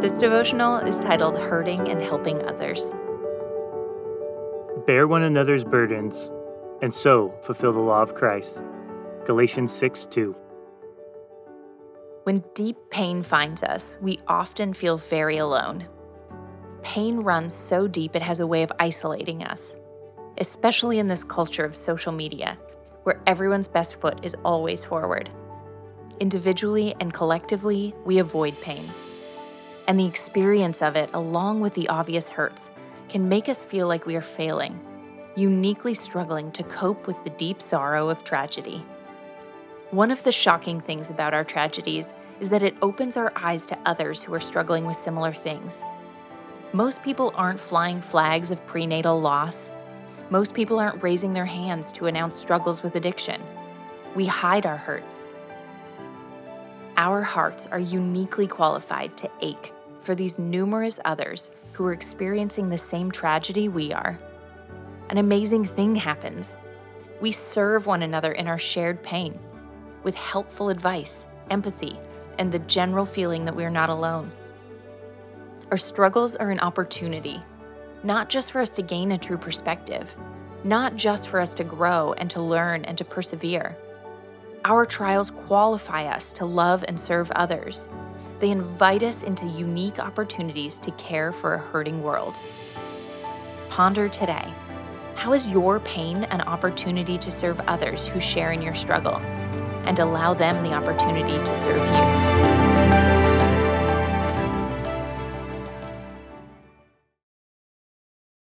This devotional is titled Hurting and Helping Others. Bear one another's burdens, and so fulfill the law of Christ. Galatians 6 2. When deep pain finds us, we often feel very alone. Pain runs so deep it has a way of isolating us, especially in this culture of social media, where everyone's best foot is always forward. Individually and collectively, we avoid pain and the experience of it, along with the obvious hurts, can make us feel like we are failing, uniquely struggling to cope with the deep sorrow of tragedy. One of the shocking things about our tragedies is that it opens our eyes to others who are struggling with similar things. Most people aren't flying flags of prenatal loss. Most people aren't raising their hands to announce struggles with addiction. We hide our hurts. Our hearts are uniquely qualified to ache for these numerous others who are experiencing the same tragedy we are. An amazing thing happens. We serve one another in our shared pain with helpful advice, empathy, and the general feeling that we are not alone. Our struggles are an opportunity, not just for us to gain a true perspective, not just for us to grow and to learn and to persevere. Our trials qualify us to love and serve others they invite us into unique opportunities to care for a hurting world. Ponder today how is your pain an opportunity to serve others who share in your struggle? And allow them the opportunity to serve you.